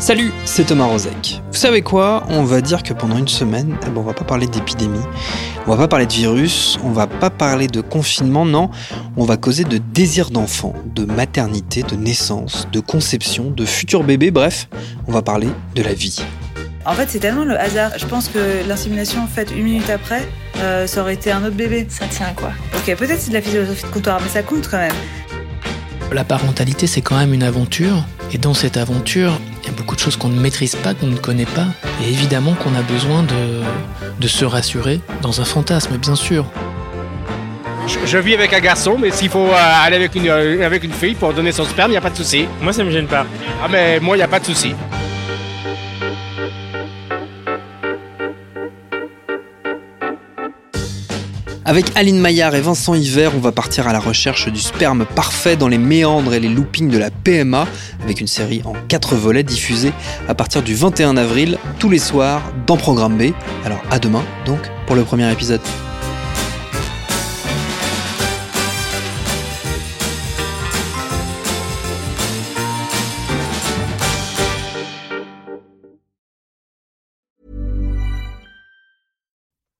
Salut, c'est Thomas Rozek. Vous savez quoi? On va dire que pendant une semaine, eh ben, on va pas parler d'épidémie, on va pas parler de virus, on va pas parler de confinement, non, on va causer de désir d'enfant, de maternité, de naissance, de conception, de futur bébé, bref, on va parler de la vie. En fait, c'est tellement le hasard. Je pense que l'insémination faite une minute après, euh, ça aurait été un autre bébé. Ça tient à quoi Ok, peut-être c'est de la philosophie de comptoir, mais ça compte quand même. La parentalité, c'est quand même une aventure. Et dans cette aventure, de choses qu'on ne maîtrise pas, qu'on ne connaît pas. Et évidemment qu'on a besoin de, de se rassurer dans un fantasme, bien sûr. Je, je vis avec un garçon, mais s'il faut euh, aller avec une, euh, avec une fille pour donner son sperme, il n'y a pas de souci. Moi, ça me gêne pas. Ah, mais moi, il n'y a pas de souci. Avec Aline Maillard et Vincent Hiver, on va partir à la recherche du sperme parfait dans les méandres et les loopings de la PMA, avec une série en 4 volets diffusée à partir du 21 avril, tous les soirs, dans Programme B. Alors à demain, donc, pour le premier épisode.